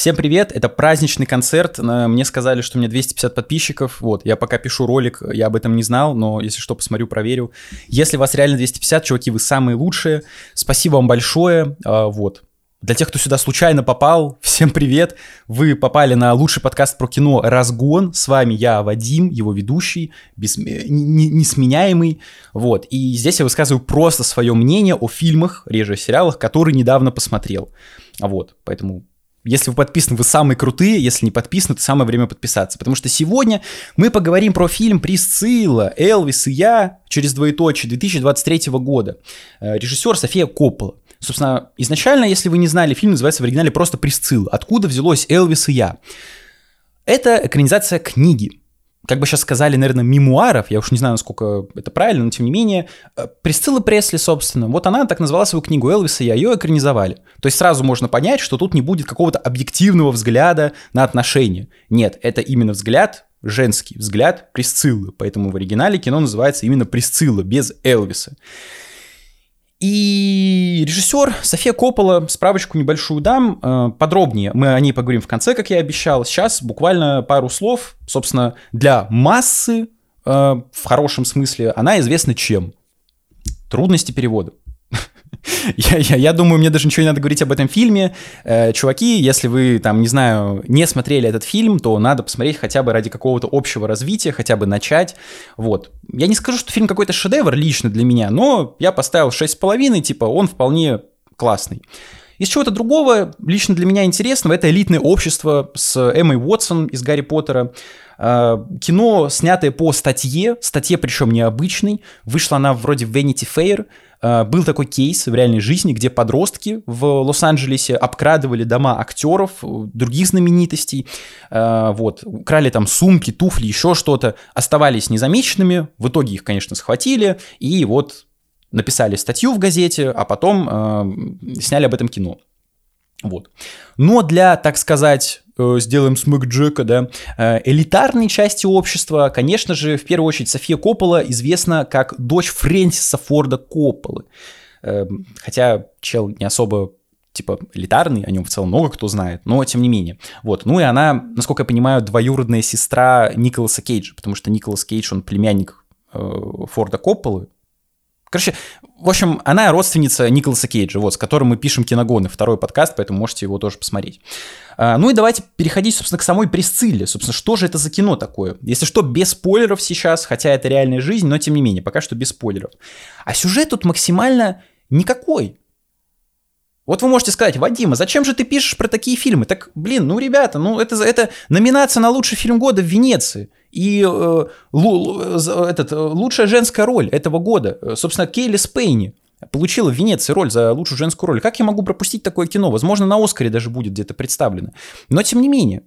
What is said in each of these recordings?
Всем привет, это праздничный концерт. Мне сказали, что у меня 250 подписчиков. Вот, я пока пишу ролик, я об этом не знал, но если что, посмотрю, проверю. Если вас реально 250, чуваки, вы самые лучшие. Спасибо вам большое. А, вот. Для тех, кто сюда случайно попал, всем привет! Вы попали на лучший подкаст про кино «Разгон». С вами я, Вадим, его ведущий, без... несменяемый. Вот. И здесь я высказываю просто свое мнение о фильмах, реже сериалах, которые недавно посмотрел. Вот. Поэтому если вы подписаны, вы самые крутые. Если не подписаны, то самое время подписаться. Потому что сегодня мы поговорим про фильм «Присцилла», «Элвис и я» через двоеточие 2023 года. Э, режиссер София Коппола. Собственно, изначально, если вы не знали, фильм называется в оригинале просто «Присцилла». Откуда взялось «Элвис и я»? Это экранизация книги как бы сейчас сказали, наверное, мемуаров, я уж не знаю, насколько это правильно, но тем не менее, э, Присцилла Пресли, собственно, вот она так назвала свою книгу Элвиса, и ее экранизовали. То есть сразу можно понять, что тут не будет какого-то объективного взгляда на отношения. Нет, это именно взгляд женский, взгляд Присциллы, поэтому в оригинале кино называется именно Присцилла, без Элвиса. И режиссер София Коппола, справочку небольшую дам, э, подробнее мы о ней поговорим в конце, как я обещал. Сейчас буквально пару слов, собственно, для массы, э, в хорошем смысле, она известна чем? Трудности перевода. Я, я, я думаю, мне даже ничего не надо говорить об этом фильме. Э, чуваки, если вы там, не знаю, не смотрели этот фильм, то надо посмотреть хотя бы ради какого-то общего развития, хотя бы начать. Вот. Я не скажу, что фильм какой-то шедевр лично для меня, но я поставил 6,5, типа он вполне классный. Из чего-то другого, лично для меня интересного, это «Элитное общество» с Эммой Уотсон из «Гарри Поттера». А, кино, снятое по статье, статье причем необычной. Вышла она вроде в Vanity Fair. А, был такой кейс в реальной жизни, где подростки в Лос-Анджелесе обкрадывали дома актеров, других знаменитостей, а, вот, украли там сумки, туфли, еще что-то, оставались незамеченными, в итоге их, конечно, схватили, и вот написали статью в газете, а потом э, сняли об этом кино. Вот. Но для, так сказать, э, сделаем смык Джека, да, э, элитарной части общества, конечно же, в первую очередь София Коппола известна как дочь Фрэнсиса Форда Копполы. Э, хотя чел не особо типа элитарный, о нем в целом много кто знает, но тем не менее. Вот. Ну и она, насколько я понимаю, двоюродная сестра Николаса Кейджа, потому что Николас Кейдж, он племянник э, Форда Копполы, Короче, в общем, она родственница Николаса Кейджа, вот, с которым мы пишем киногоны, второй подкаст, поэтому можете его тоже посмотреть. А, ну и давайте переходить, собственно, к самой Пресцилле. Собственно, что же это за кино такое? Если что, без спойлеров сейчас, хотя это реальная жизнь, но тем не менее, пока что без спойлеров. А сюжет тут максимально никакой. Вот вы можете сказать, Вадима, зачем же ты пишешь про такие фильмы? Так, блин, ну, ребята, ну, это, это номинация на лучший фильм года в Венеции. И э, лу, этот, лучшая женская роль этого года, собственно, Кейли Спейни получила в Венеции роль за лучшую женскую роль. Как я могу пропустить такое кино? Возможно, на Оскаре даже будет где-то представлено. Но, тем не менее,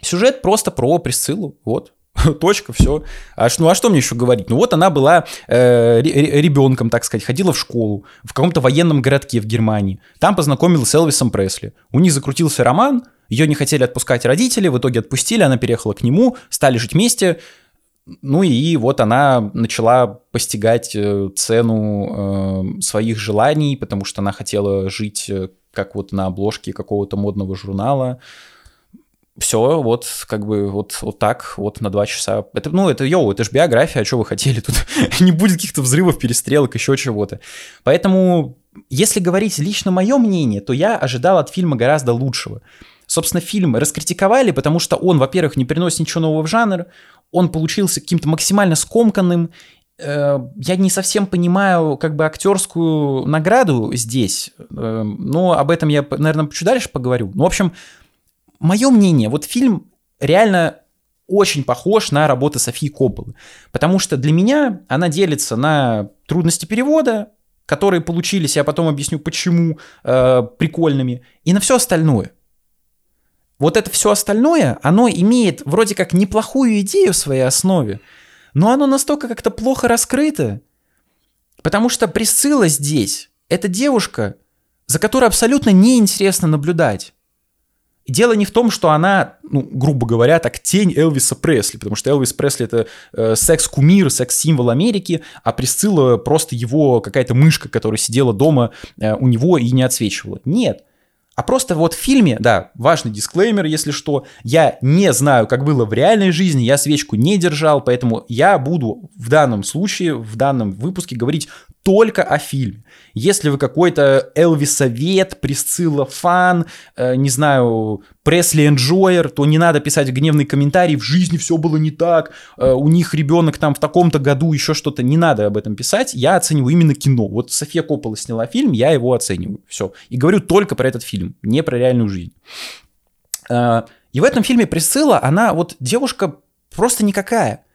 сюжет просто про Присциллу, вот. Точка, все. А, ну а что мне еще говорить? Ну вот она была э, ребенком, так сказать, ходила в школу в каком-то военном городке в Германии. Там познакомилась с Элвисом Пресли. У них закрутился роман, ее не хотели отпускать родители, в итоге отпустили, она переехала к нему, стали жить вместе. Ну и вот она начала постигать э, цену э, своих желаний, потому что она хотела жить э, как вот на обложке какого-то модного журнала все, вот, как бы, вот, вот так, вот на два часа. Это, ну, это, йоу, это же биография, а что вы хотели? Тут не будет каких-то взрывов, перестрелок, еще чего-то. Поэтому, если говорить лично мое мнение, то я ожидал от фильма гораздо лучшего. Собственно, фильм раскритиковали, потому что он, во-первых, не приносит ничего нового в жанр, он получился каким-то максимально скомканным, э, я не совсем понимаю как бы актерскую награду здесь, э, но об этом я, наверное, чуть дальше поговорю. Ну, в общем, мое мнение, вот фильм реально очень похож на работу Софии Копполы, потому что для меня она делится на трудности перевода, которые получились, я потом объясню почему, э, прикольными, и на все остальное. Вот это все остальное, оно имеет вроде как неплохую идею в своей основе, но оно настолько как-то плохо раскрыто, потому что Присцилла здесь — это девушка, за которой абсолютно неинтересно наблюдать. Дело не в том, что она, ну, грубо говоря, так тень Элвиса Пресли, потому что Элвис Пресли это э, секс-кумир, секс-символ Америки, а Присцилла просто его какая-то мышка, которая сидела дома э, у него и не отсвечивала. Нет. А просто вот в фильме, да, важный дисклеймер, если что, я не знаю, как было в реальной жизни, я свечку не держал, поэтому я буду в данном случае, в данном выпуске говорить только о фильме. Если вы какой-то Элвисовед, Присцилла фан, э, не знаю, Пресли энджойер, то не надо писать гневный комментарий, в жизни все было не так, э, у них ребенок там в таком-то году, еще что-то, не надо об этом писать, я оцениваю именно кино. Вот София Коппола сняла фильм, я его оцениваю, все. И говорю только про этот фильм, не про реальную жизнь. Э, и в этом фильме Присцилла, она вот девушка просто никакая.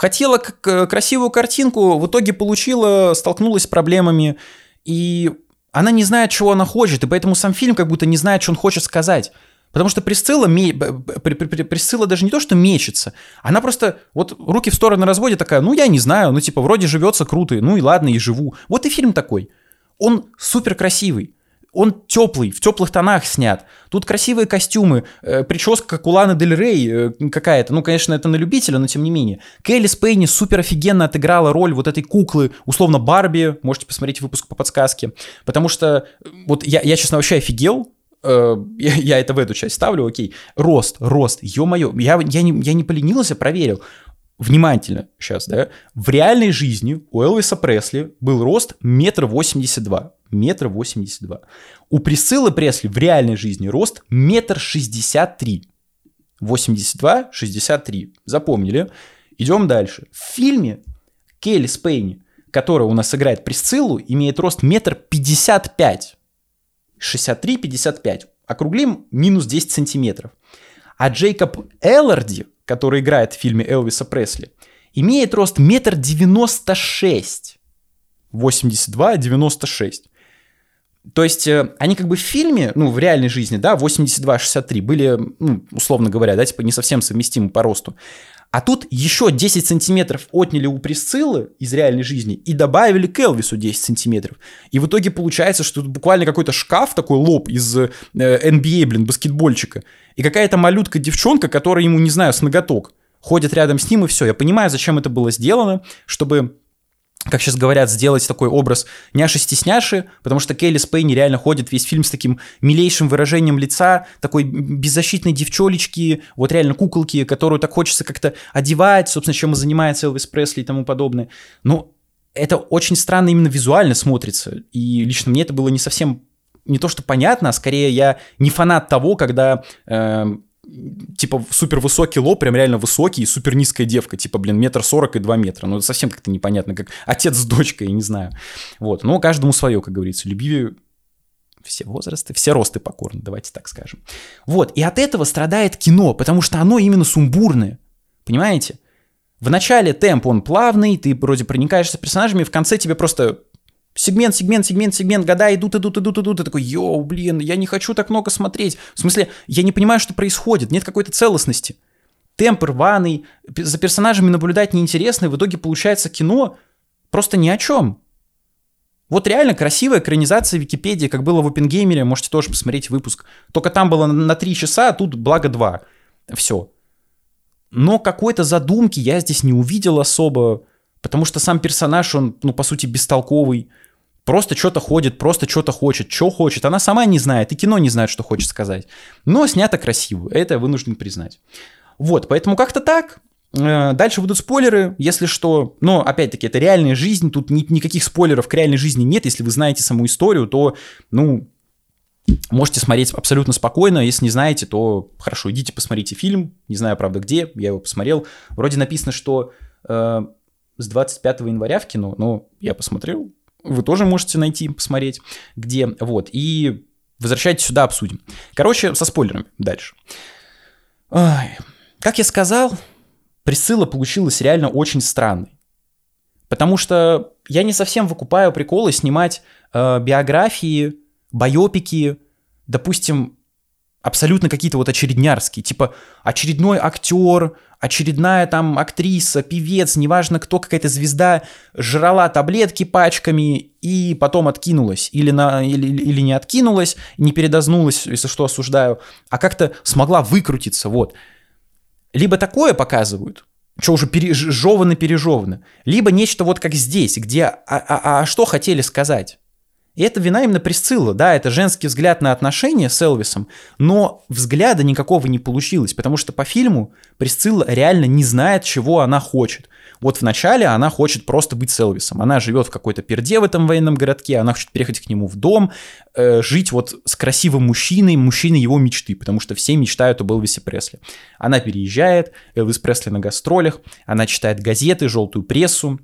Хотела красивую картинку, в итоге получила, столкнулась с проблемами, и она не знает, чего она хочет, и поэтому сам фильм как будто не знает, что он хочет сказать. Потому что Присцилла, Присцилла даже не то, что мечется, она просто вот руки в стороны разводит такая, ну я не знаю, ну типа вроде живется круто, ну и ладно, и живу. Вот и фильм такой. Он супер красивый он теплый, в теплых тонах снят. Тут красивые костюмы, э, прическа как у Ланы Дель Рей э, какая-то. Ну, конечно, это на любителя, но тем не менее. Кейли Спейни супер офигенно отыграла роль вот этой куклы, условно Барби. Можете посмотреть выпуск по подсказке. Потому что э, вот я, я честно, вообще офигел, э, я, я это в эту часть ставлю, окей. Рост, рост, ё-моё, я, я, не, я не поленился, проверил. Внимательно сейчас, да. В реальной жизни у Элвиса Пресли был рост метр восемьдесят два метр восемьдесят два. У Присциллы Пресли в реальной жизни рост метр шестьдесят три. 82, 63. Запомнили. Идем дальше. В фильме Келли Спейни, которая у нас играет Присциллу, имеет рост метр пятьдесят пять. 63-55. Округлим минус 10 сантиметров. А Джейкоб Элларди, который играет в фильме Элвиса Пресли, имеет рост метр девяносто шесть. 82-96. То есть э, они как бы в фильме, ну, в реальной жизни, да, 82-63 были, ну, условно говоря, да, типа не совсем совместимы по росту. А тут еще 10 сантиметров отняли у Присциллы из реальной жизни и добавили к Элвису 10 сантиметров. И в итоге получается, что тут буквально какой-то шкаф, такой лоб из э, NBA, блин, баскетбольчика. И какая-то малютка-девчонка, которая ему, не знаю, с ноготок, ходит рядом с ним и все. Я понимаю, зачем это было сделано, чтобы как сейчас говорят, сделать такой образ няши-стесняши, потому что Келли Спейни реально ходит весь фильм с таким милейшим выражением лица, такой беззащитной девчоночки, вот реально куколки, которую так хочется как-то одевать, собственно, чем и занимается Элвис Пресли и тому подобное. Но это очень странно именно визуально смотрится, и лично мне это было не совсем не то, что понятно, а скорее я не фанат того, когда э, типа супер высокий лоб, прям реально высокий, и супер низкая девка, типа, блин, метр сорок и два метра. Ну, это совсем как-то непонятно, как отец с дочкой, я не знаю. Вот, но каждому свое, как говорится. Люби все возрасты, все росты покорны, давайте так скажем. Вот, и от этого страдает кино, потому что оно именно сумбурное, понимаете? В начале темп он плавный, ты вроде проникаешься персонажами, в конце тебе просто Сегмент, сегмент, сегмент, сегмент, года идут, идут, идут, идут. Ты такой, йоу, блин, я не хочу так много смотреть. В смысле, я не понимаю, что происходит, нет какой-то целостности. Темп рваный, за персонажами наблюдать неинтересно, и в итоге получается кино просто ни о чем. Вот реально красивая экранизация Википедии, как было в Опенгеймере, можете тоже посмотреть выпуск. Только там было на 3 часа, а тут благо 2. Все. Но какой-то задумки я здесь не увидел особо. Потому что сам персонаж, он, ну, по сути, бестолковый. Просто что-то ходит, просто что-то хочет, что хочет. Она сама не знает, и кино не знает, что хочет сказать. Но снято красиво, это я вынужден признать. Вот, поэтому как-то так. Э, дальше будут спойлеры, если что. Но, опять-таки, это реальная жизнь, тут ни, никаких спойлеров к реальной жизни нет. Если вы знаете саму историю, то, ну, можете смотреть абсолютно спокойно. Если не знаете, то хорошо, идите посмотрите фильм. Не знаю, правда, где, я его посмотрел. Вроде написано, что э, с 25 января в кино, но я посмотрел, вы тоже можете найти, посмотреть, где, вот, и возвращайтесь сюда, обсудим. Короче, со спойлерами дальше. Ой. Как я сказал, присыла получилась реально очень странной. Потому что я не совсем выкупаю приколы снимать э, биографии, байопики, допустим, абсолютно какие-то вот очереднярские, типа очередной актер, очередная там актриса, певец, неважно кто, какая-то звезда, жрала таблетки пачками и потом откинулась. Или, на, или, или не откинулась, не передознулась, если что, осуждаю, а как-то смогла выкрутиться, вот. Либо такое показывают, что уже пережевано-пережевано, либо нечто вот как здесь, где, а, а, а что хотели сказать? И это вина именно Присцилла, да, это женский взгляд на отношения с Элвисом, но взгляда никакого не получилось, потому что по фильму Присцилла реально не знает, чего она хочет. Вот в начале она хочет просто быть с Элвисом. Она живет в какой-то перде в этом военном городке, она хочет переехать к нему в дом, э, жить вот с красивым мужчиной, мужчиной его мечты, потому что все мечтают об Элвисе Пресли. Она переезжает, Элвис Пресли на гастролях, она читает газеты, желтую прессу,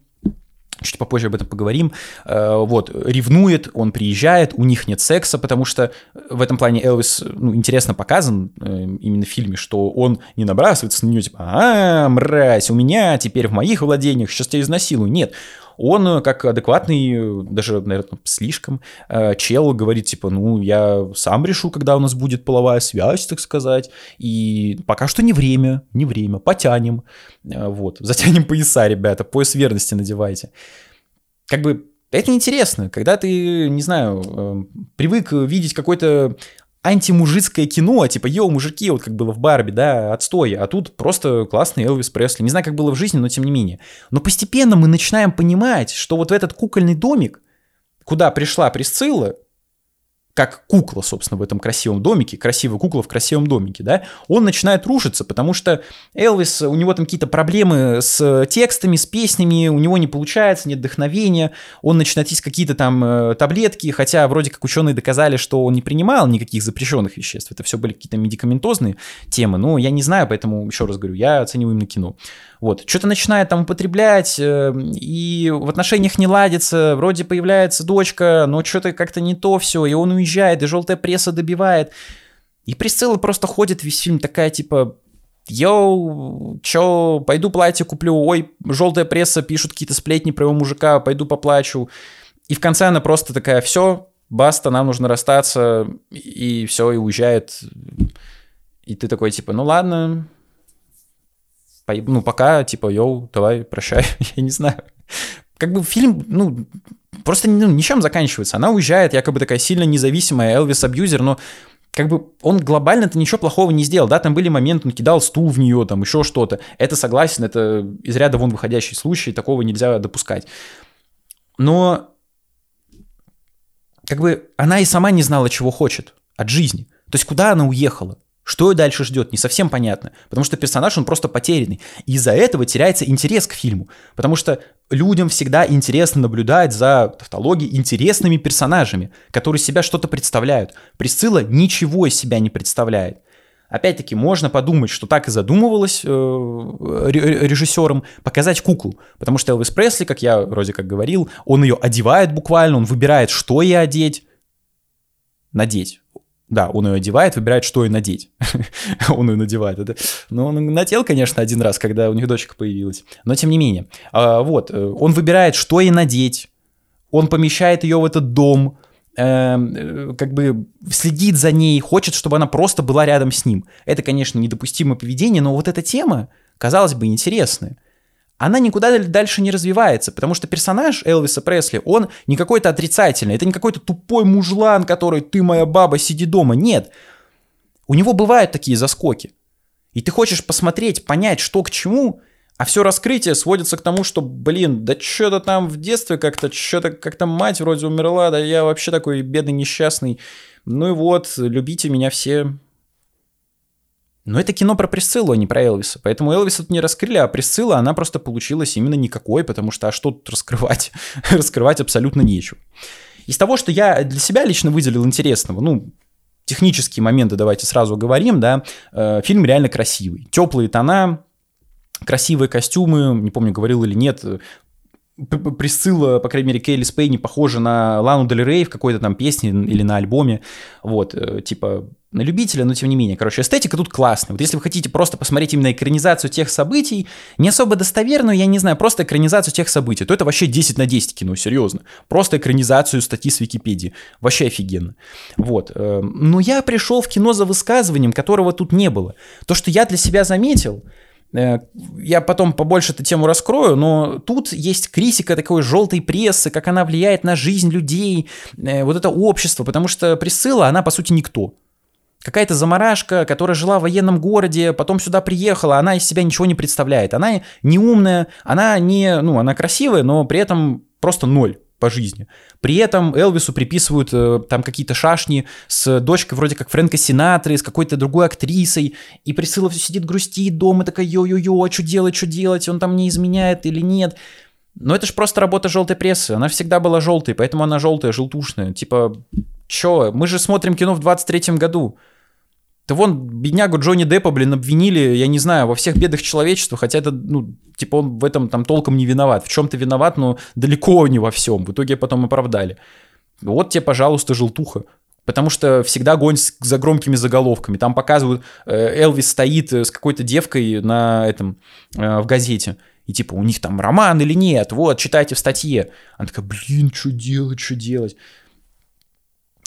чуть попозже об этом поговорим, э, вот, ревнует, он приезжает, у них нет секса, потому что в этом плане Элвис, ну, интересно показан э, именно в фильме, что он не набрасывается на нее, типа, а, мразь, у меня теперь в моих владениях, сейчас тебя изнасилую, нет, он э, как адекватный, даже, наверное, слишком, чел говорит, типа, ну, я сам решу, когда у нас будет половая связь, так сказать, и пока что не время, не время, потянем, вот, затянем пояса, ребята, пояс верности надевайте. Как бы это интересно, когда ты, не знаю, привык видеть какое-то антимужицкое кино, типа, йоу, мужики, вот как было в Барби, да, отстой, а тут просто классный Элвис Пресли. Не знаю, как было в жизни, но тем не менее. Но постепенно мы начинаем понимать, что вот в этот кукольный домик, куда пришла Присцилла, как кукла, собственно, в этом красивом домике, красивая кукла в красивом домике, да, он начинает рушиться, потому что Элвис, у него там какие-то проблемы с текстами, с песнями, у него не получается, нет вдохновения, он начинает есть какие-то там э, таблетки, хотя вроде как ученые доказали, что он не принимал никаких запрещенных веществ, это все были какие-то медикаментозные темы, но я не знаю, поэтому еще раз говорю, я оцениваю именно кино. Вот, что-то начинает там употреблять, э, и в отношениях не ладится, вроде появляется дочка, но что-то как-то не то все, и он уезжает, и желтая пресса добивает. И Присцилла просто ходит весь фильм такая, типа, Йоу, чё, пойду платье куплю, ой, желтая пресса, пишут какие-то сплетни про его мужика, пойду поплачу. И в конце она просто такая, все, баста, нам нужно расстаться, и все, и уезжает. И ты такой, типа, ну ладно, ну, пока, типа, йоу, давай, прощай, я не знаю. Как бы фильм, ну, просто ну, ничем заканчивается. Она уезжает, якобы такая сильно независимая Элвис-абьюзер, но как бы он глобально-то ничего плохого не сделал, да, там были моменты, он кидал стул в нее, там еще что-то. Это согласен, это из ряда вон выходящий случай, такого нельзя допускать. Но как бы она и сама не знала, чего хочет от жизни. То есть куда она уехала? Что ее дальше ждет, не совсем понятно, потому что персонаж, он просто потерянный. Из-за этого теряется интерес к фильму, потому что людям всегда интересно наблюдать за тавтологией интересными персонажами, которые себя что-то представляют. Присцилла ничего из себя не представляет. Опять-таки, можно подумать, что так и задумывалось э, режиссером показать куклу. Потому что Элвис Пресли, как я вроде как говорил, он ее одевает буквально, он выбирает, что ей одеть. Надеть. Да, он ее одевает, выбирает, что ей надеть. он ее надевает. Это... Ну, он надел, конечно, один раз, когда у них дочка появилась. Но тем не менее. А, вот, э, он выбирает, что ей надеть. Он помещает ее в этот дом, эм, э, как бы следит за ней, хочет, чтобы она просто была рядом с ним. Это, конечно, недопустимое поведение, но вот эта тема, казалось бы, интересная она никуда дальше не развивается, потому что персонаж Элвиса Пресли, он не какой-то отрицательный, это не какой-то тупой мужлан, который «ты моя баба, сиди дома», нет. У него бывают такие заскоки. И ты хочешь посмотреть, понять, что к чему, а все раскрытие сводится к тому, что, блин, да что-то там в детстве как-то, что-то как-то мать вроде умерла, да я вообще такой бедный, несчастный. Ну и вот, любите меня все, но это кино про Присциллу, а не про Элвиса. Поэтому Элвиса тут не раскрыли, а Присцилла, она просто получилась именно никакой, потому что а что тут раскрывать? раскрывать абсолютно нечего. Из того, что я для себя лично выделил интересного, ну, технические моменты давайте сразу говорим, да, э, фильм реально красивый. Теплые тона, красивые костюмы, не помню, говорил или нет, Присцилла, по крайней мере, Кейли Спей не похожа на Лану Дель Рей в какой-то там песне или на альбоме. Вот, э, типа, на любителя, но тем не менее. Короче, эстетика тут классная. Вот если вы хотите просто посмотреть именно экранизацию тех событий, не особо достоверную, я не знаю, просто экранизацию тех событий, то это вообще 10 на 10 кино, серьезно. Просто экранизацию статьи с Википедии. Вообще офигенно. Вот. Э, но я пришел в кино за высказыванием, которого тут не было. То, что я для себя заметил, я потом побольше эту тему раскрою, но тут есть критика такой желтой прессы, как она влияет на жизнь людей, э, вот это общество, потому что Присцилла, она по сути никто. Какая-то заморашка, которая жила в военном городе, потом сюда приехала, она из себя ничего не представляет. Она не умная, она не, ну, она красивая, но при этом просто ноль. По жизни. При этом Элвису приписывают э, там какие-то шашни с дочкой вроде как Фрэнка Синатры, с какой-то другой актрисой, и Присыла все сидит, грустит дома, такая, йо-йо-йо, а что делать, что делать, он там не изменяет или нет. Но это же просто работа желтой прессы. Она всегда была желтой, поэтому она желтая, желтушная. Типа, чё? Мы же смотрим кино в 23-м году. Да вон, беднягу Джонни Деппа, блин, обвинили, я не знаю, во всех бедах человечества, хотя это, ну, типа он в этом там толком не виноват. В чем-то виноват, но далеко не во всем. В итоге потом оправдали. Вот тебе, пожалуйста, желтуха. Потому что всегда гонь за громкими заголовками. Там показывают, э, Элвис стоит э, с какой-то девкой на этом, э, в газете. И типа, у них там роман или нет, вот, читайте в статье. Она такая, блин, что делать, что делать?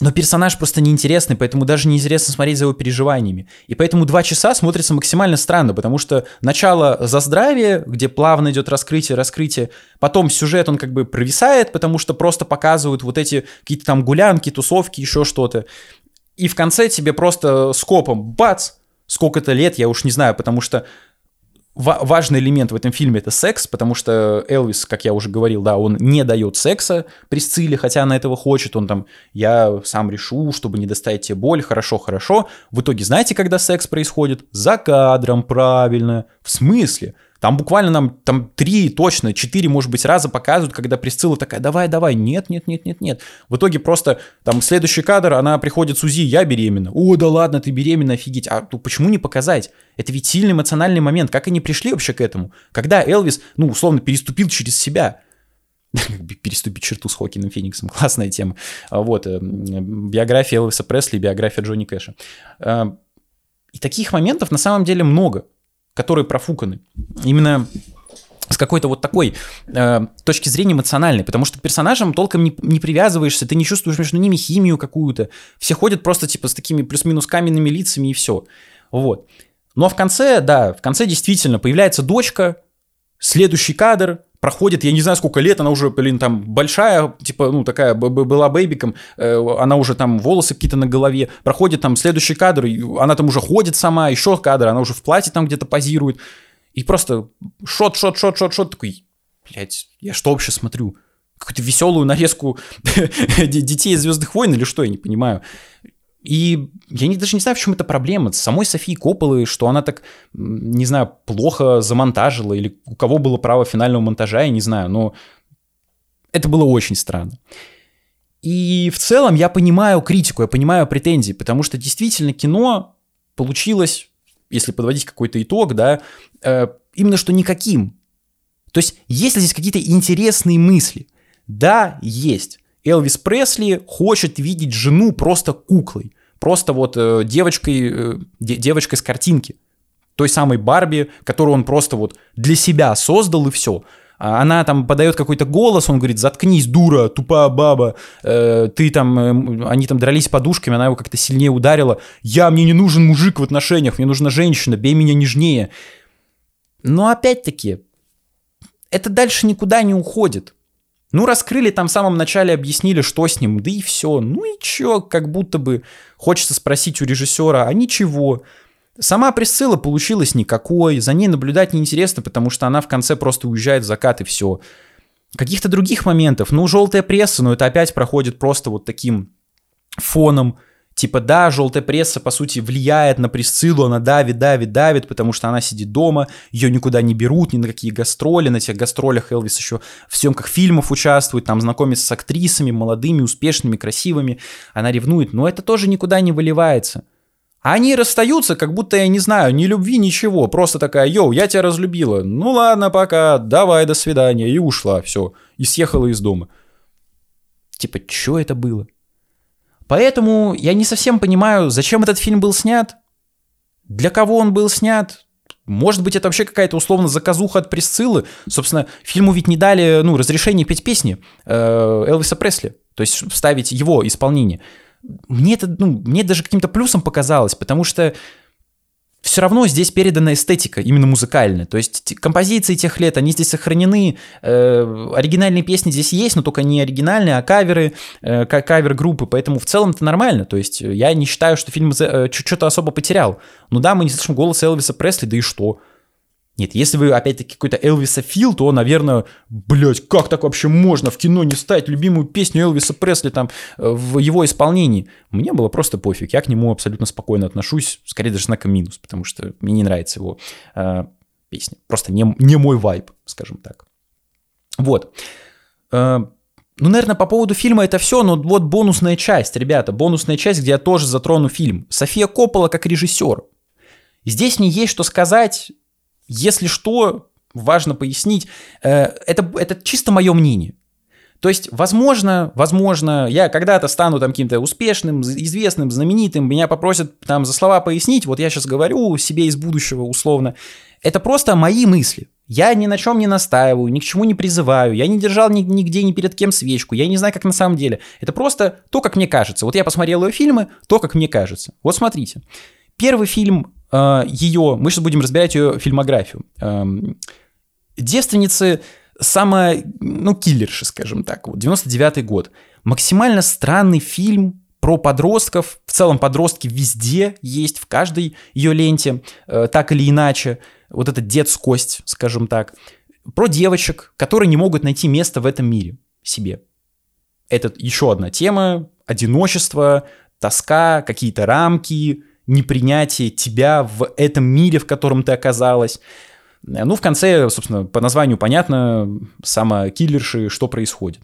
Но персонаж просто неинтересный, поэтому даже неинтересно смотреть за его переживаниями. И поэтому два часа смотрится максимально странно, потому что начало за здравие, где плавно идет раскрытие, раскрытие, потом сюжет он как бы провисает, потому что просто показывают вот эти какие-то там гулянки, тусовки, еще что-то. И в конце тебе просто скопом бац, сколько-то лет, я уж не знаю, потому что важный элемент в этом фильме это секс, потому что Элвис, как я уже говорил, да, он не дает секса Присцилле, хотя она этого хочет, он там, я сам решу, чтобы не доставить тебе боль, хорошо, хорошо. В итоге, знаете, когда секс происходит? За кадром, правильно. В смысле? Там буквально нам там три, точно, четыре, может быть, раза показывают, когда Присцилла такая, давай, давай, нет, нет, нет, нет, нет. В итоге просто там следующий кадр, она приходит с УЗИ, я беременна. О, да ладно, ты беременна, офигеть. А ну, почему не показать? Это ведь сильный эмоциональный момент. Как они пришли вообще к этому? Когда Элвис, ну, условно, переступил через себя. переступить черту с Хокином Фениксом. Классная тема. А вот. Э, биография Элвиса Пресли, биография Джонни Кэша. А, и таких моментов на самом деле много которые профуканы. Именно с какой-то вот такой э, точки зрения эмоциональной, потому что к персонажам толком не, не привязываешься, ты не чувствуешь между ними химию какую-то. Все ходят просто типа с такими плюс-минус каменными лицами и все. Вот. А в конце, да, в конце действительно появляется дочка, следующий кадр, проходит, я не знаю, сколько лет, она уже, блин, там большая, типа, ну, такая была бэйбиком, э, она уже там волосы какие-то на голове, проходит там следующий кадр, она там уже ходит сама, еще кадр, она уже в платье там где-то позирует, и просто шот, шот, шот, шот, шот, такой, блядь, я что вообще смотрю? Какую-то веселую нарезку детей из Звездных войн или что, я не понимаю. И я не, даже не знаю, в чем это проблема. С самой Софии Копполы, что она так, не знаю, плохо замонтажила, или у кого было право финального монтажа, я не знаю, но это было очень странно. И в целом я понимаю критику, я понимаю претензии, потому что действительно кино получилось, если подводить какой-то итог, да, э, именно что никаким. То есть есть ли здесь какие-то интересные мысли? Да, есть. Элвис Пресли хочет видеть жену просто куклой, просто вот э, девочкой, э, девочкой с картинки, той самой Барби, которую он просто вот для себя создал и все. А она там подает какой-то голос, он говорит, заткнись, дура, тупая баба, э, ты там, э, они там дрались подушками, она его как-то сильнее ударила. Я, мне не нужен мужик в отношениях, мне нужна женщина, бей меня нежнее. Но опять-таки, это дальше никуда не уходит. Ну, раскрыли там в самом начале, объяснили, что с ним, да и все. Ну и чё, как будто бы хочется спросить у режиссера, а ничего. Сама присцилла получилась никакой, за ней наблюдать неинтересно, потому что она в конце просто уезжает в закат и все. Каких-то других моментов, ну, желтая пресса, но это опять проходит просто вот таким фоном, Типа, да, желтая пресса, по сути, влияет на Присциллу, она давит, давит, давит, потому что она сидит дома, ее никуда не берут, ни на какие гастроли, на тех гастролях Элвис еще в съемках фильмов участвует, там знакомится с актрисами, молодыми, успешными, красивыми, она ревнует, но это тоже никуда не выливается. Они расстаются, как будто, я не знаю, ни любви, ничего, просто такая, йоу, я тебя разлюбила, ну ладно, пока, давай, до свидания, и ушла, все, и съехала из дома. Типа, что это было? Поэтому я не совсем понимаю, зачем этот фильм был снят, для кого он был снят. Может быть, это вообще какая-то условно заказуха от Присциллы. Собственно, фильму ведь не дали ну, разрешение петь песни э, Элвиса Пресли, то есть вставить его исполнение. Мне это, ну, мне даже каким-то плюсом показалось, потому что все равно здесь передана эстетика, именно музыкальная. То есть композиции тех лет, они здесь сохранены. Э, оригинальные песни здесь есть, но только не оригинальные, а каверы, э, кавер-группы. Поэтому в целом это нормально. То есть я не считаю, что фильм э, что-то особо потерял. Ну да, мы не слышим голос Элвиса Пресли, да и что? Нет, если вы, опять-таки, какой-то Элвиса Фил, то, наверное, блядь, как так вообще можно в кино не ставить любимую песню Элвиса Пресли там э, в его исполнении? Мне было просто пофиг, я к нему абсолютно спокойно отношусь, скорее даже знаком минус, потому что мне не нравится его э, песня. Просто не, не мой вайб, скажем так. Вот. Э, ну, наверное, по поводу фильма это все, но вот бонусная часть, ребята, бонусная часть, где я тоже затрону фильм. София Коппола как режиссер. Здесь мне есть что сказать если что, важно пояснить, э, это, это чисто мое мнение. То есть, возможно, возможно, я когда-то стану там каким-то успешным, известным, знаменитым, меня попросят там за слова пояснить, вот я сейчас говорю себе из будущего условно. Это просто мои мысли. Я ни на чем не настаиваю, ни к чему не призываю, я не держал ни, нигде ни перед кем свечку, я не знаю, как на самом деле. Это просто то, как мне кажется. Вот я посмотрел ее фильмы, то, как мне кажется. Вот смотрите. Первый фильм ее, мы сейчас будем разбирать ее фильмографию. Э, девственницы самая, ну, киллерша, скажем так, вот, 99-й год. Максимально странный фильм про подростков, в целом подростки везде есть, в каждой ее ленте, э, так или иначе, вот эта детскость, скажем так, про девочек, которые не могут найти место в этом мире себе. Это еще одна тема, одиночество, тоска, какие-то рамки, непринятие тебя в этом мире, в котором ты оказалась. Ну, в конце, собственно, по названию понятно, сама киллерши, что происходит.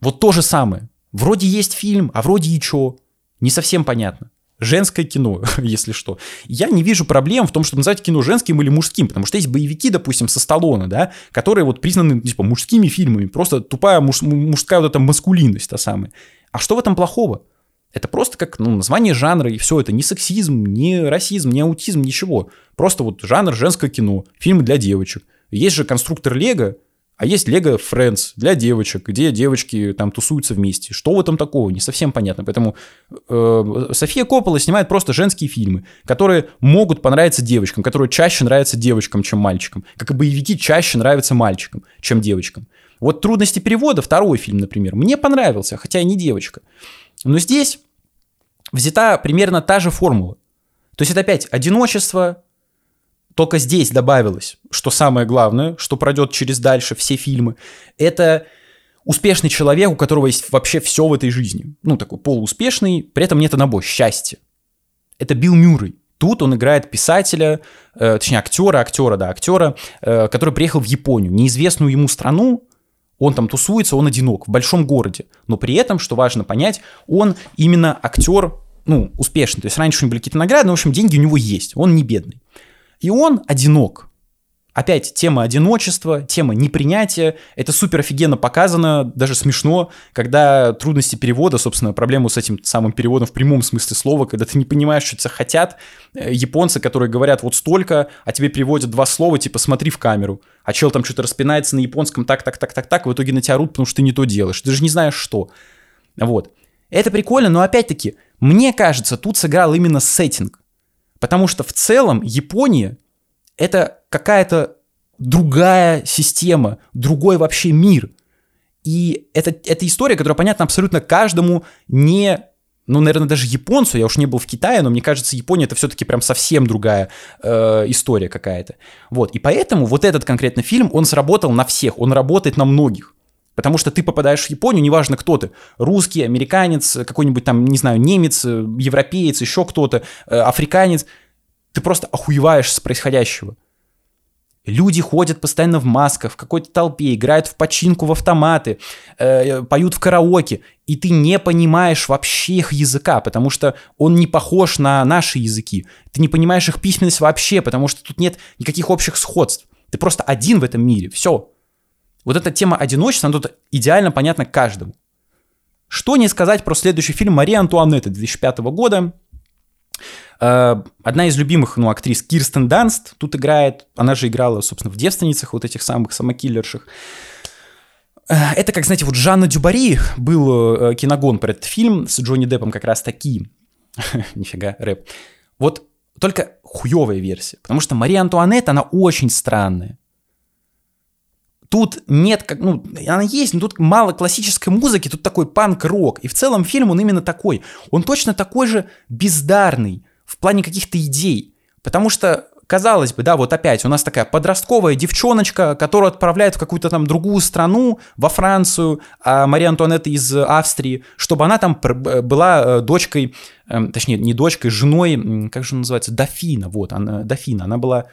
Вот то же самое. Вроде есть фильм, а вроде и чё. Не совсем понятно. Женское кино, если что. Я не вижу проблем в том, чтобы назвать кино женским или мужским, потому что есть боевики, допустим, со Сталлоне, да, которые вот признаны, типа, мужскими фильмами, просто тупая муж, мужская вот эта маскулинность та самая. А что в этом плохого? Это просто как ну, название жанра, и все. Это не сексизм, не расизм, не аутизм, ничего. Просто вот жанр женское кино, фильмы для девочек. Есть же конструктор Лего, а есть Лего Friends для девочек, где девочки там тусуются вместе. Что в этом такого? Не совсем понятно. Поэтому э, София Коппола снимает просто женские фильмы, которые могут понравиться девочкам, которые чаще нравятся девочкам, чем мальчикам. Как и боевики чаще нравятся мальчикам, чем девочкам. Вот «Трудности перевода», второй фильм, например, мне понравился, хотя и не девочка. Но здесь взята примерно та же формула. То есть это опять одиночество, только здесь добавилось, что самое главное, что пройдет через дальше все фильмы, это успешный человек, у которого есть вообще все в этой жизни. Ну, такой полууспешный, при этом нет одного – счастья. Это Билл Мюррей. Тут он играет писателя, э, точнее актера, актера, да, актера, э, который приехал в Японию, неизвестную ему страну, он там тусуется, он одинок в большом городе. Но при этом, что важно понять, он именно актер, ну, успешный. То есть раньше у него были какие-то награды, но, в общем, деньги у него есть. Он не бедный. И он одинок. Опять тема одиночества, тема непринятия. Это супер офигенно показано, даже смешно, когда трудности перевода, собственно, проблему с этим самым переводом в прямом смысле слова, когда ты не понимаешь, что тебя хотят. Э, японцы, которые говорят вот столько, а тебе переводят два слова, типа смотри в камеру. А чел там что-то распинается на японском так, так, так, так, так, в итоге на тебя орут, потому что ты не то делаешь. Ты же не знаешь, что. Вот. Это прикольно, но опять-таки, мне кажется, тут сыграл именно сеттинг. Потому что в целом Япония это какая-то другая система, другой вообще мир. И это, это история, которая понятна абсолютно каждому не ну, наверное, даже японцу, я уж не был в Китае, но мне кажется, Япония это все-таки прям совсем другая э, история какая-то. Вот, и поэтому вот этот конкретно фильм, он сработал на всех, он работает на многих. Потому что ты попадаешь в Японию, неважно кто ты, русский, американец, какой-нибудь там, не знаю, немец, европеец, еще кто-то, э, африканец, ты просто охуеваешь с происходящего. Люди ходят постоянно в масках, в какой-то толпе, играют в починку в автоматы, э, поют в караоке, и ты не понимаешь вообще их языка, потому что он не похож на наши языки. Ты не понимаешь их письменность вообще, потому что тут нет никаких общих сходств. Ты просто один в этом мире, все. Вот эта тема одиночества, она тут идеально понятна каждому. Что не сказать про следующий фильм «Мария Антуанетта» 2005 года. Э, одна из любимых ну, актрис Кирстен Данст тут играет. Она же играла, собственно, в «Девственницах», вот этих самых самокиллерших. Э, это, как, знаете, вот Жанна Дюбари был э, киногон про этот фильм с Джонни Деппом как раз таки. Нифига, рэп. Вот только хуевая версия. Потому что Мария Антуанетта, она очень странная. Тут нет, как, ну, она есть, но тут мало классической музыки, тут такой панк-рок. И в целом фильм, он именно такой. Он точно такой же бездарный в плане каких-то идей. Потому что казалось бы, да, вот опять у нас такая подростковая девчоночка, которую отправляют в какую-то там другую страну, во Францию, а Мария Антуанетта из Австрии, чтобы она там была э, дочкой, эм, точнее, не дочкой, женой, как же называется, дофина, вот, она, дофина, она была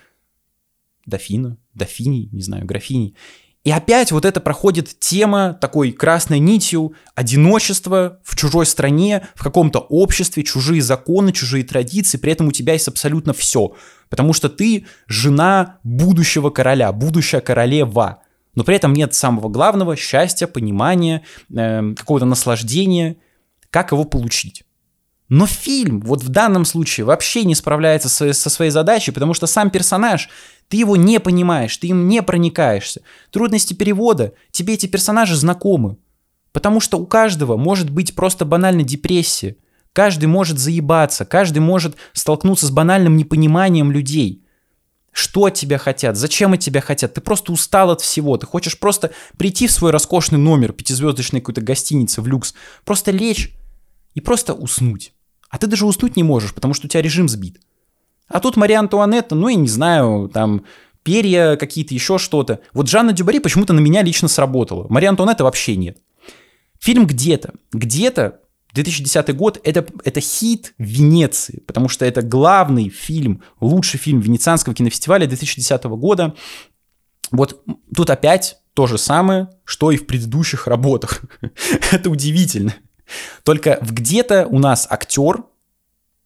дофина, дофиней, не знаю, графиней. И опять вот это проходит тема такой красной нитью одиночества в чужой стране, в каком-то обществе, чужие законы, чужие традиции, при этом у тебя есть абсолютно все. Потому что ты жена будущего короля, будущая королева. Но при этом нет самого главного счастья, понимания, э, какого-то наслаждения, как его получить. Но фильм вот в данном случае вообще не справляется со, со своей задачей, потому что сам персонаж, ты его не понимаешь, ты им не проникаешься. Трудности перевода, тебе эти персонажи знакомы. Потому что у каждого может быть просто банально депрессия. Каждый может заебаться, каждый может столкнуться с банальным непониманием людей. Что от тебя хотят, зачем от тебя хотят, ты просто устал от всего, ты хочешь просто прийти в свой роскошный номер пятизвездочной какой-то гостиницы в люкс, просто лечь и просто уснуть. А ты даже уснуть не можешь, потому что у тебя режим сбит. А тут Мария Антуанетта, ну, я не знаю, там, перья какие-то, еще что-то. Вот Жанна Дюбари почему-то на меня лично сработала. Мария Антуанетта вообще нет. Фильм «Где-то». «Где-то» 2010 год это, это хит Венеции, потому что это главный фильм, лучший фильм Венецианского кинофестиваля 2010 года. Вот тут опять то же самое, что и в предыдущих работах. это удивительно. Только в где-то у нас актер,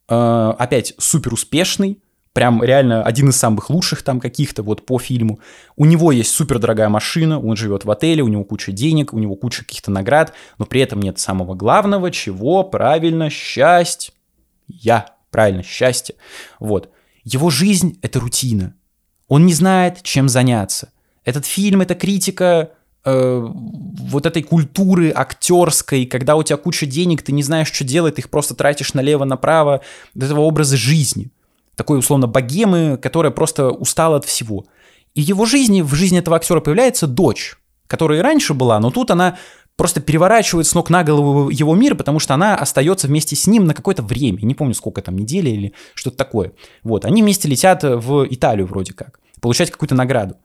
опять супер успешный, прям реально один из самых лучших там каких-то вот по фильму. У него есть супер дорогая машина, он живет в отеле, у него куча денег, у него куча каких-то наград, но при этом нет самого главного, чего, правильно, счастье. Я, правильно, счастье. Вот. Его жизнь — это рутина. Он не знает, чем заняться. Этот фильм — это критика Э, вот этой культуры актерской, когда у тебя куча денег, ты не знаешь, что делать, ты их просто тратишь налево-направо, этого образа жизни. Такой, условно, богемы, которая просто устала от всего. И в его жизни, в жизни этого актера появляется дочь, которая и раньше была, но тут она просто переворачивает с ног на голову его мир, потому что она остается вместе с ним на какое-то время. Не помню, сколько там, недели или что-то такое. Вот, они вместе летят в Италию вроде как, получать какую-то награду.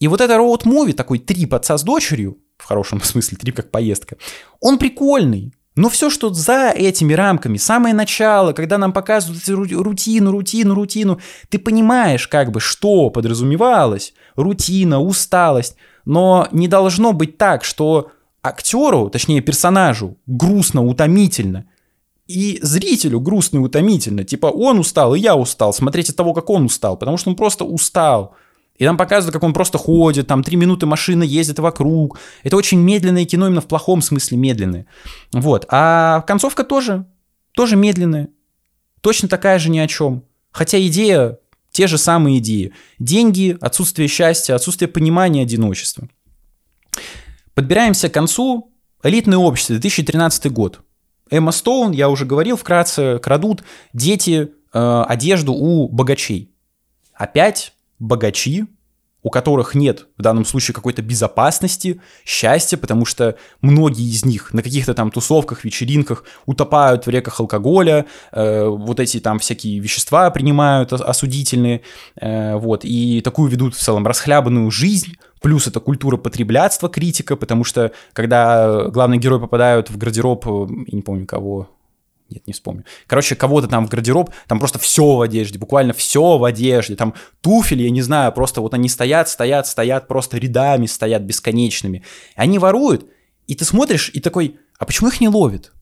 И вот это роуд-муви, такой трип отца с дочерью, в хорошем смысле трип как поездка, он прикольный. Но все, что за этими рамками, самое начало, когда нам показывают рутину, рутину, рутину, ты понимаешь, как бы, что подразумевалось, рутина, усталость, но не должно быть так, что актеру, точнее персонажу, грустно, утомительно, и зрителю грустно и утомительно. Типа он устал, и я устал, смотреть от того, как он устал, потому что он просто устал. И нам показывают, как он просто ходит, там три минуты машина ездит вокруг. Это очень медленное кино, именно в плохом смысле медленное. Вот. А концовка тоже, тоже медленная. Точно такая же ни о чем. Хотя идея, те же самые идеи. Деньги, отсутствие счастья, отсутствие понимания одиночества. Подбираемся к концу. Элитное общество, 2013 год. Эмма Стоун, я уже говорил вкратце, крадут дети э, одежду у богачей. Опять богачи, у которых нет в данном случае какой-то безопасности, счастья, потому что многие из них на каких-то там тусовках, вечеринках утопают в реках алкоголя, э, вот эти там всякие вещества принимают осудительные, э, вот, и такую ведут в целом расхлябанную жизнь, плюс это культура потреблятства критика, потому что когда главные герои попадают в гардероб, э, я не помню кого, нет, не вспомню. Короче, кого-то там в гардероб, там просто все в одежде, буквально все в одежде, там туфели, я не знаю, просто вот они стоят, стоят, стоят, просто рядами стоят бесконечными. Они воруют, и ты смотришь и такой, а почему их не ловят?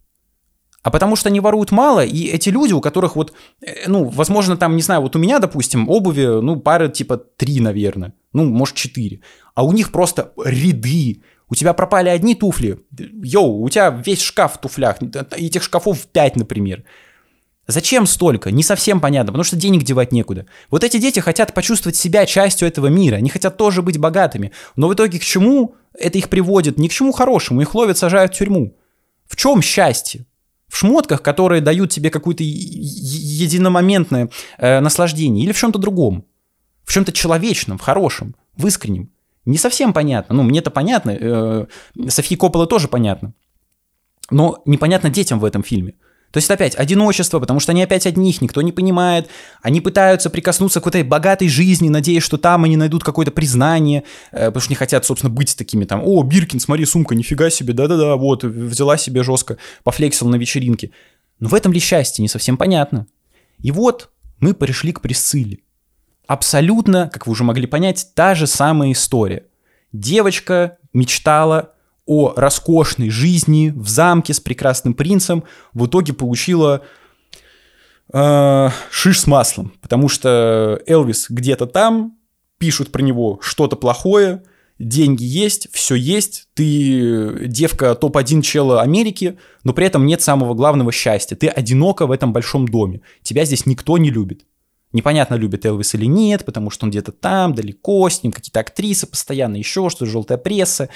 А потому что они воруют мало, и эти люди, у которых вот, э, ну, возможно, там, не знаю, вот у меня, допустим, обуви, ну, пары типа три, наверное, ну, может, четыре, а у них просто ряды, у тебя пропали одни туфли. Йоу, у тебя весь шкаф в туфлях. Этих шкафов 5, например. Зачем столько? Не совсем понятно, потому что денег девать некуда. Вот эти дети хотят почувствовать себя частью этого мира, они хотят тоже быть богатыми. Но в итоге к чему это их приводит? Ни к чему хорошему, их ловят, сажают в тюрьму. В чем счастье? В шмотках, которые дают тебе какое-то единомоментное э, наслаждение, или в чем-то другом? В чем-то человечном, в хорошем, в искреннем. Не совсем понятно. Ну, мне это понятно. Э, Софии Коппола тоже понятно. Но непонятно детям в этом фильме. То есть опять одиночество, потому что они опять одних, никто не понимает. Они пытаются прикоснуться к этой богатой жизни, надеясь, что там они найдут какое-то признание, э, потому что не хотят, собственно, быть такими там, о, Биркин, смотри, сумка, нифига себе, да-да-да, вот, взяла себе жестко, пофлексила на вечеринке. Но в этом ли счастье, не совсем понятно. И вот мы пришли к Присцилле. Абсолютно, как вы уже могли понять, та же самая история. Девочка мечтала о роскошной жизни в замке с прекрасным принцем, в итоге получила э, шиш с маслом, потому что Элвис где-то там, пишут про него что-то плохое, деньги есть, все есть, ты девка топ-1 чела Америки, но при этом нет самого главного счастья. Ты одинока в этом большом доме. Тебя здесь никто не любит. Непонятно, любит Элвис или нет, потому что он где-то там, далеко, с ним какие-то актрисы постоянно, еще что-то, желтая пресса.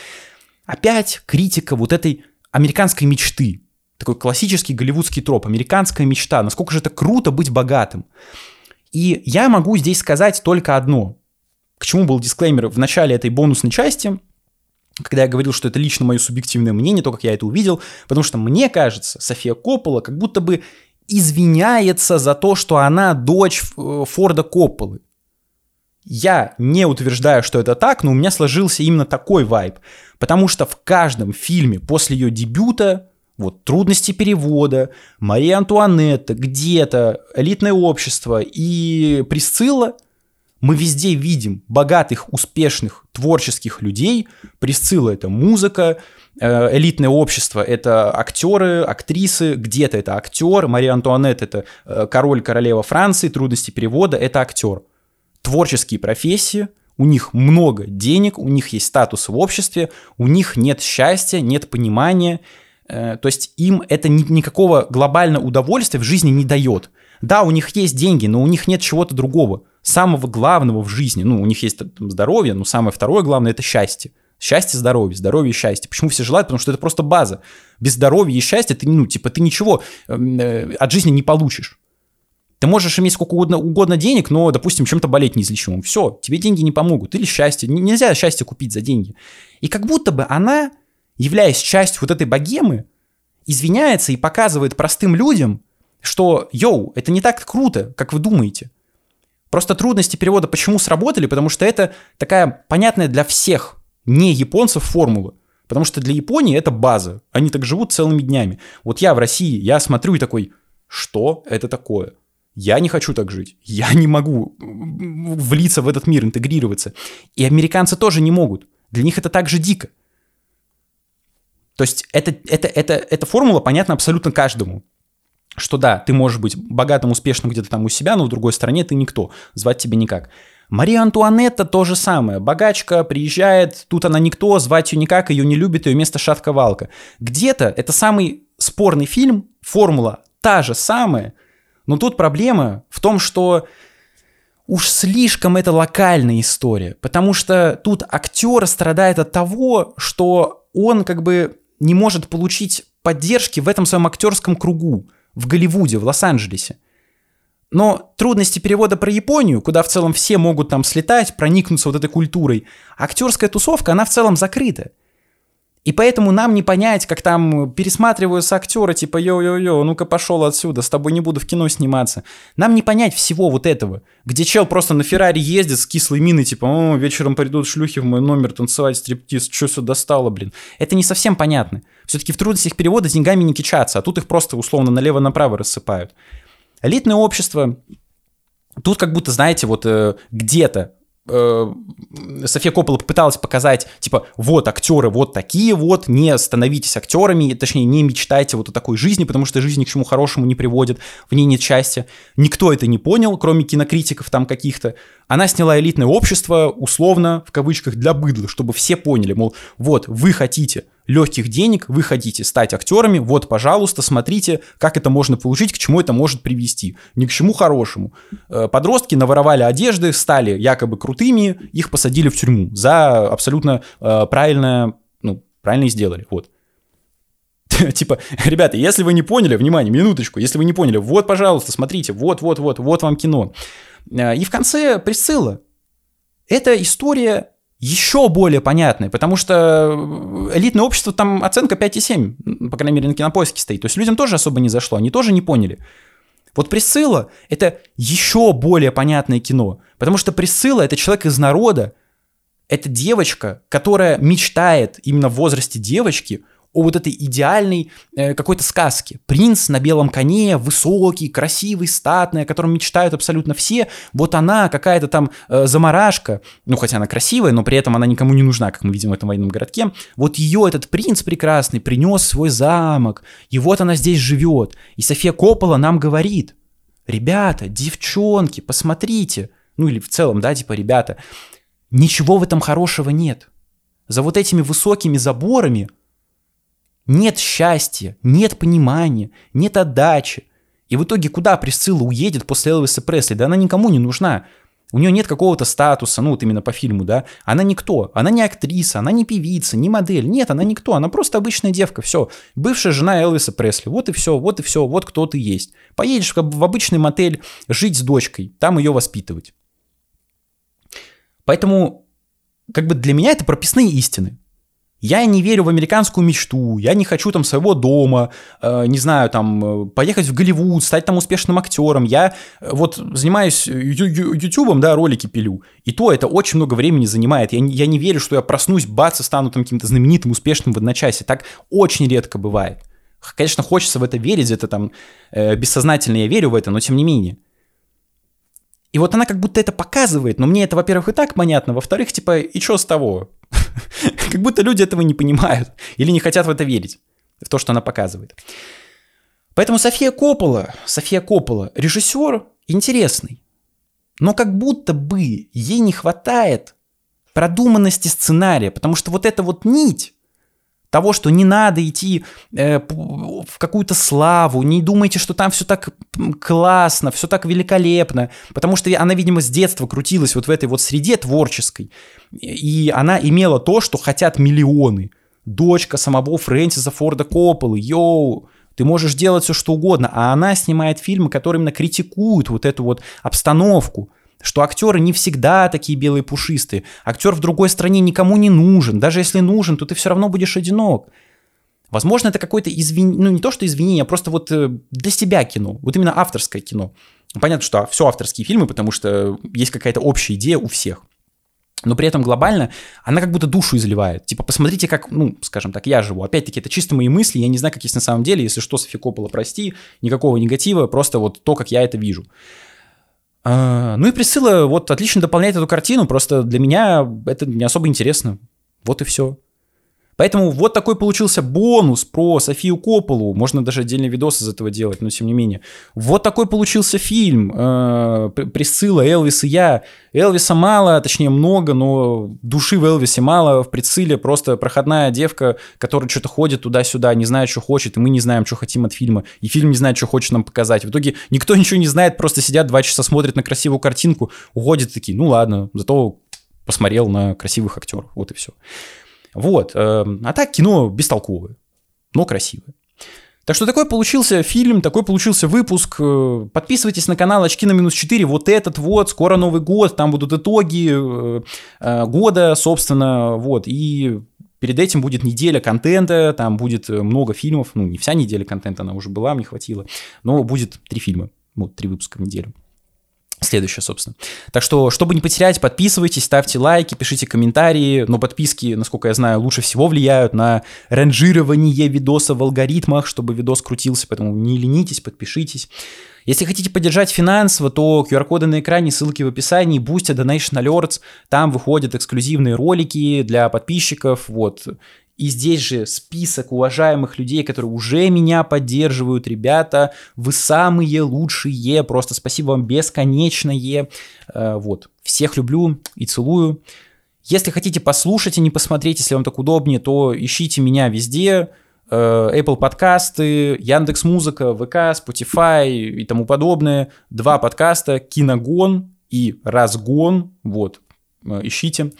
Опять критика вот этой американской мечты. Такой классический голливудский троп, американская мечта. Насколько же это круто быть богатым. И я могу здесь сказать только одно. К чему был дисклеймер в начале этой бонусной части, когда я говорил, что это лично мое субъективное мнение, то, как я это увидел, потому что мне кажется, София Коппола как будто бы извиняется за то, что она дочь э, Форда Копполы. Я не утверждаю, что это так, но у меня сложился именно такой вайб. Потому что в каждом фильме после ее дебюта, вот «Трудности перевода», «Мария Антуанетта», «Где-то», «Элитное общество» и «Присцилла», мы везде видим богатых, успешных, творческих людей. Присцилла — это музыка, э, элитное общество — это актеры, актрисы, где-то это актер, Мария Антуанетта — это э, король, королева Франции, трудности перевода — это актер. Творческие профессии — у них много денег, у них есть статус в обществе, у них нет счастья, нет понимания, э, то есть им это ни, никакого глобального удовольствия в жизни не дает. Да, у них есть деньги, но у них нет чего-то другого, самого главного в жизни. Ну, у них есть там, здоровье, но самое второе главное это счастье. Счастье, здоровье, здоровье и счастье. Почему все желают? Потому что это просто база. Без здоровья и счастья ты, ну, типа, ты ничего эм, э, от жизни не получишь. Ты можешь иметь сколько угодно, угодно денег, но, допустим, чем-то болеть неизлечимым. Все, тебе деньги не помогут. Или счастье. Нельзя счастье купить за деньги. И как будто бы она, являясь частью вот этой богемы, извиняется и показывает простым людям, что, йоу, это не так круто, как вы думаете. Просто трудности перевода почему сработали? Потому что это такая понятная для всех не японцев формула. Потому что для Японии это база. Они так живут целыми днями. Вот я в России, я смотрю и такой, что это такое? Я не хочу так жить. Я не могу влиться в этот мир, интегрироваться. И американцы тоже не могут. Для них это так же дико. То есть это, это, это, эта формула понятна абсолютно каждому. Что да, ты можешь быть богатым, успешным где-то там у себя, но в другой стране ты никто. Звать тебя никак. Мария Антуанетта то же самое. Богачка приезжает, тут она никто, звать ее никак, ее не любит, ее место шатка-валка. Где-то это самый спорный фильм, формула та же самая – но тут проблема в том, что уж слишком это локальная история, потому что тут актер страдает от того, что он как бы не может получить поддержки в этом своем актерском кругу, в Голливуде, в Лос-Анджелесе. Но трудности перевода про Японию, куда в целом все могут там слетать, проникнуться вот этой культурой, актерская тусовка, она в целом закрыта. И поэтому нам не понять, как там пересматриваются актеры, типа йо-йо-йо, ну-ка пошел отсюда, с тобой не буду в кино сниматься. Нам не понять всего вот этого, где чел просто на Феррари ездит с кислой миной, типа, о, вечером придут шлюхи в мой номер танцевать стриптиз, что все достало, блин. Это не совсем понятно. Все-таки в трудностях перевода деньгами не кичаться, а тут их просто условно налево-направо рассыпают. Элитное общество, Тут как будто, знаете, вот э, где-то э, София Коппола попыталась показать, типа, вот актеры вот такие вот, не становитесь актерами, точнее, не мечтайте вот о такой жизни, потому что жизнь ни к чему хорошему не приводит, в ней нет счастья. Никто это не понял, кроме кинокритиков там каких-то. Она сняла элитное общество, условно, в кавычках, для быдла, чтобы все поняли, мол, вот, вы хотите легких денег, вы хотите стать актерами, вот, пожалуйста, смотрите, как это можно получить, к чему это может привести. Ни к чему хорошему. Э, подростки наворовали одежды, стали якобы крутыми, их посадили в тюрьму за абсолютно э, правильное, ну, правильно и сделали, вот. Типа, ребята, если вы не поняли, внимание, минуточку, если вы не поняли, вот, пожалуйста, смотрите, вот, вот, вот, вот вам кино. Э, и в конце Присцилла. Это история еще более понятное, потому что элитное общество, там оценка 5,7, по крайней мере, на кинопоиске стоит. То есть людям тоже особо не зашло, они тоже не поняли. Вот Присцилла — это еще более понятное кино, потому что Присцилла — это человек из народа, это девочка, которая мечтает именно в возрасте девочки — о вот этой идеальной э, какой-то сказке. Принц на белом коне, высокий, красивый, статный, о котором мечтают абсолютно все. Вот она какая-то там э, заморашка, ну хотя она красивая, но при этом она никому не нужна, как мы видим в этом военном городке. Вот ее этот принц прекрасный принес свой замок, и вот она здесь живет. И София Коппола нам говорит, ребята, девчонки, посмотрите, ну или в целом, да, типа, ребята, ничего в этом хорошего нет. За вот этими высокими заборами нет счастья, нет понимания, нет отдачи. И в итоге куда Присцилла уедет после Элвиса Пресли? Да она никому не нужна. У нее нет какого-то статуса, ну вот именно по фильму, да. Она никто, она не актриса, она не певица, не модель. Нет, она никто, она просто обычная девка, все. Бывшая жена Элвиса Пресли, вот и все, вот и все, вот кто ты есть. Поедешь в обычный мотель жить с дочкой, там ее воспитывать. Поэтому, как бы для меня это прописные истины. Я не верю в американскую мечту, я не хочу там своего дома, э, не знаю, там, э, поехать в Голливуд, стать там успешным актером. Я э, вот занимаюсь ютубом, да, ролики пилю, и то это очень много времени занимает. Я, я не верю, что я проснусь, бац, и стану там каким-то знаменитым, успешным в одночасье. Так очень редко бывает. Конечно, хочется в это верить, это там э, бессознательно я верю в это, но тем не менее. И вот она как будто это показывает, но мне это, во-первых, и так понятно, во-вторых, типа, и что с того? Как будто люди этого не понимают или не хотят в это верить, в то, что она показывает. Поэтому София Коппола, София Коппола, режиссер интересный, но как будто бы ей не хватает продуманности сценария, потому что вот эта вот нить, того, что не надо идти э, в какую-то славу, не думайте, что там все так классно, все так великолепно, потому что она, видимо, с детства крутилась вот в этой вот среде творческой, и она имела то, что хотят миллионы. Дочка самого Фрэнсиса Форда Копполы, йоу, ты можешь делать все, что угодно, а она снимает фильмы, которые именно критикуют вот эту вот обстановку, что актеры не всегда такие белые пушистые. Актер в другой стране никому не нужен. Даже если нужен, то ты все равно будешь одинок. Возможно, это какое-то извинение, ну не то, что извинение, а просто вот э, для себя кино. Вот именно авторское кино. Понятно, что все авторские фильмы, потому что есть какая-то общая идея у всех. Но при этом глобально она как будто душу изливает. Типа, посмотрите, как, ну, скажем так, я живу. Опять-таки, это чисто мои мысли, я не знаю, как есть на самом деле. Если что, Софи Коппола, прости, никакого негатива, просто вот то, как я это вижу. А, ну и Присцилла вот отлично дополняет эту картину, просто для меня это не особо интересно. Вот и все. Поэтому вот такой получился бонус про Софию Копполу. Можно даже отдельный видос из этого делать, но тем не менее. Вот такой получился фильм. Э, Присцилла, Элвис и я. Элвиса мало, точнее много, но души в Элвисе мало. В Присцилле просто проходная девка, которая что-то ходит туда-сюда, не знает, что хочет, и мы не знаем, что хотим от фильма. И фильм не знает, что хочет нам показать. В итоге никто ничего не знает, просто сидят два часа, смотрят на красивую картинку, уходят такие, ну ладно, зато посмотрел на красивых актеров. Вот и все. Вот. Эм, а так кино бестолковое, но красивое. Так что такой получился фильм, такой получился выпуск. Э, подписывайтесь на канал Очки на минус 4. Вот этот вот, скоро Новый год, там будут итоги э, э, года, собственно, вот. И перед этим будет неделя контента, там будет много фильмов. Ну, не вся неделя контента, она уже была, мне хватило. Но будет три фильма, вот, три выпуска в неделю. Следующее, собственно. Так что, чтобы не потерять, подписывайтесь, ставьте лайки, пишите комментарии. Но подписки, насколько я знаю, лучше всего влияют на ранжирование видоса в алгоритмах, чтобы видос крутился, поэтому не ленитесь, подпишитесь. Если хотите поддержать финансово, то QR-коды на экране, ссылки в описании, Boosty, Donation Alerts, там выходят эксклюзивные ролики для подписчиков, вот, и здесь же список уважаемых людей, которые уже меня поддерживают. Ребята, вы самые лучшие. Просто спасибо вам бесконечное. Э, вот. Всех люблю и целую. Если хотите послушать и не посмотреть, если вам так удобнее, то ищите меня везде. Э, Apple подкасты, Яндекс Музыка, ВК, Spotify и тому подобное. Два подкаста, Киногон и Разгон. Вот, э, ищите.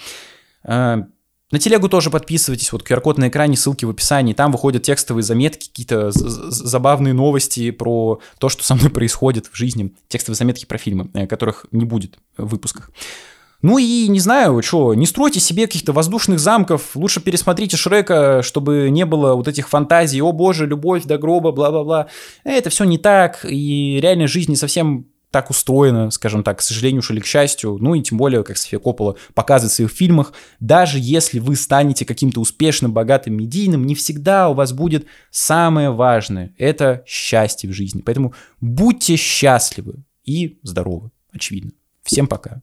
На телегу тоже подписывайтесь, вот QR-код на экране, ссылки в описании, там выходят текстовые заметки, какие-то забавные новости про то, что со мной происходит в жизни, текстовые заметки про фильмы, э, которых не будет в выпусках. Ну и не знаю, что, не стройте себе каких-то воздушных замков, лучше пересмотрите Шрека, чтобы не было вот этих фантазий, о боже, любовь до гроба, бла-бла-бла. Это все не так, и реальная жизнь не совсем так устроена, скажем так, к сожалению уж или к счастью, ну и тем более, как София Коппола показывает в своих фильмах, даже если вы станете каким-то успешным, богатым, медийным, не всегда у вас будет самое важное — это счастье в жизни. Поэтому будьте счастливы и здоровы, очевидно. Всем пока.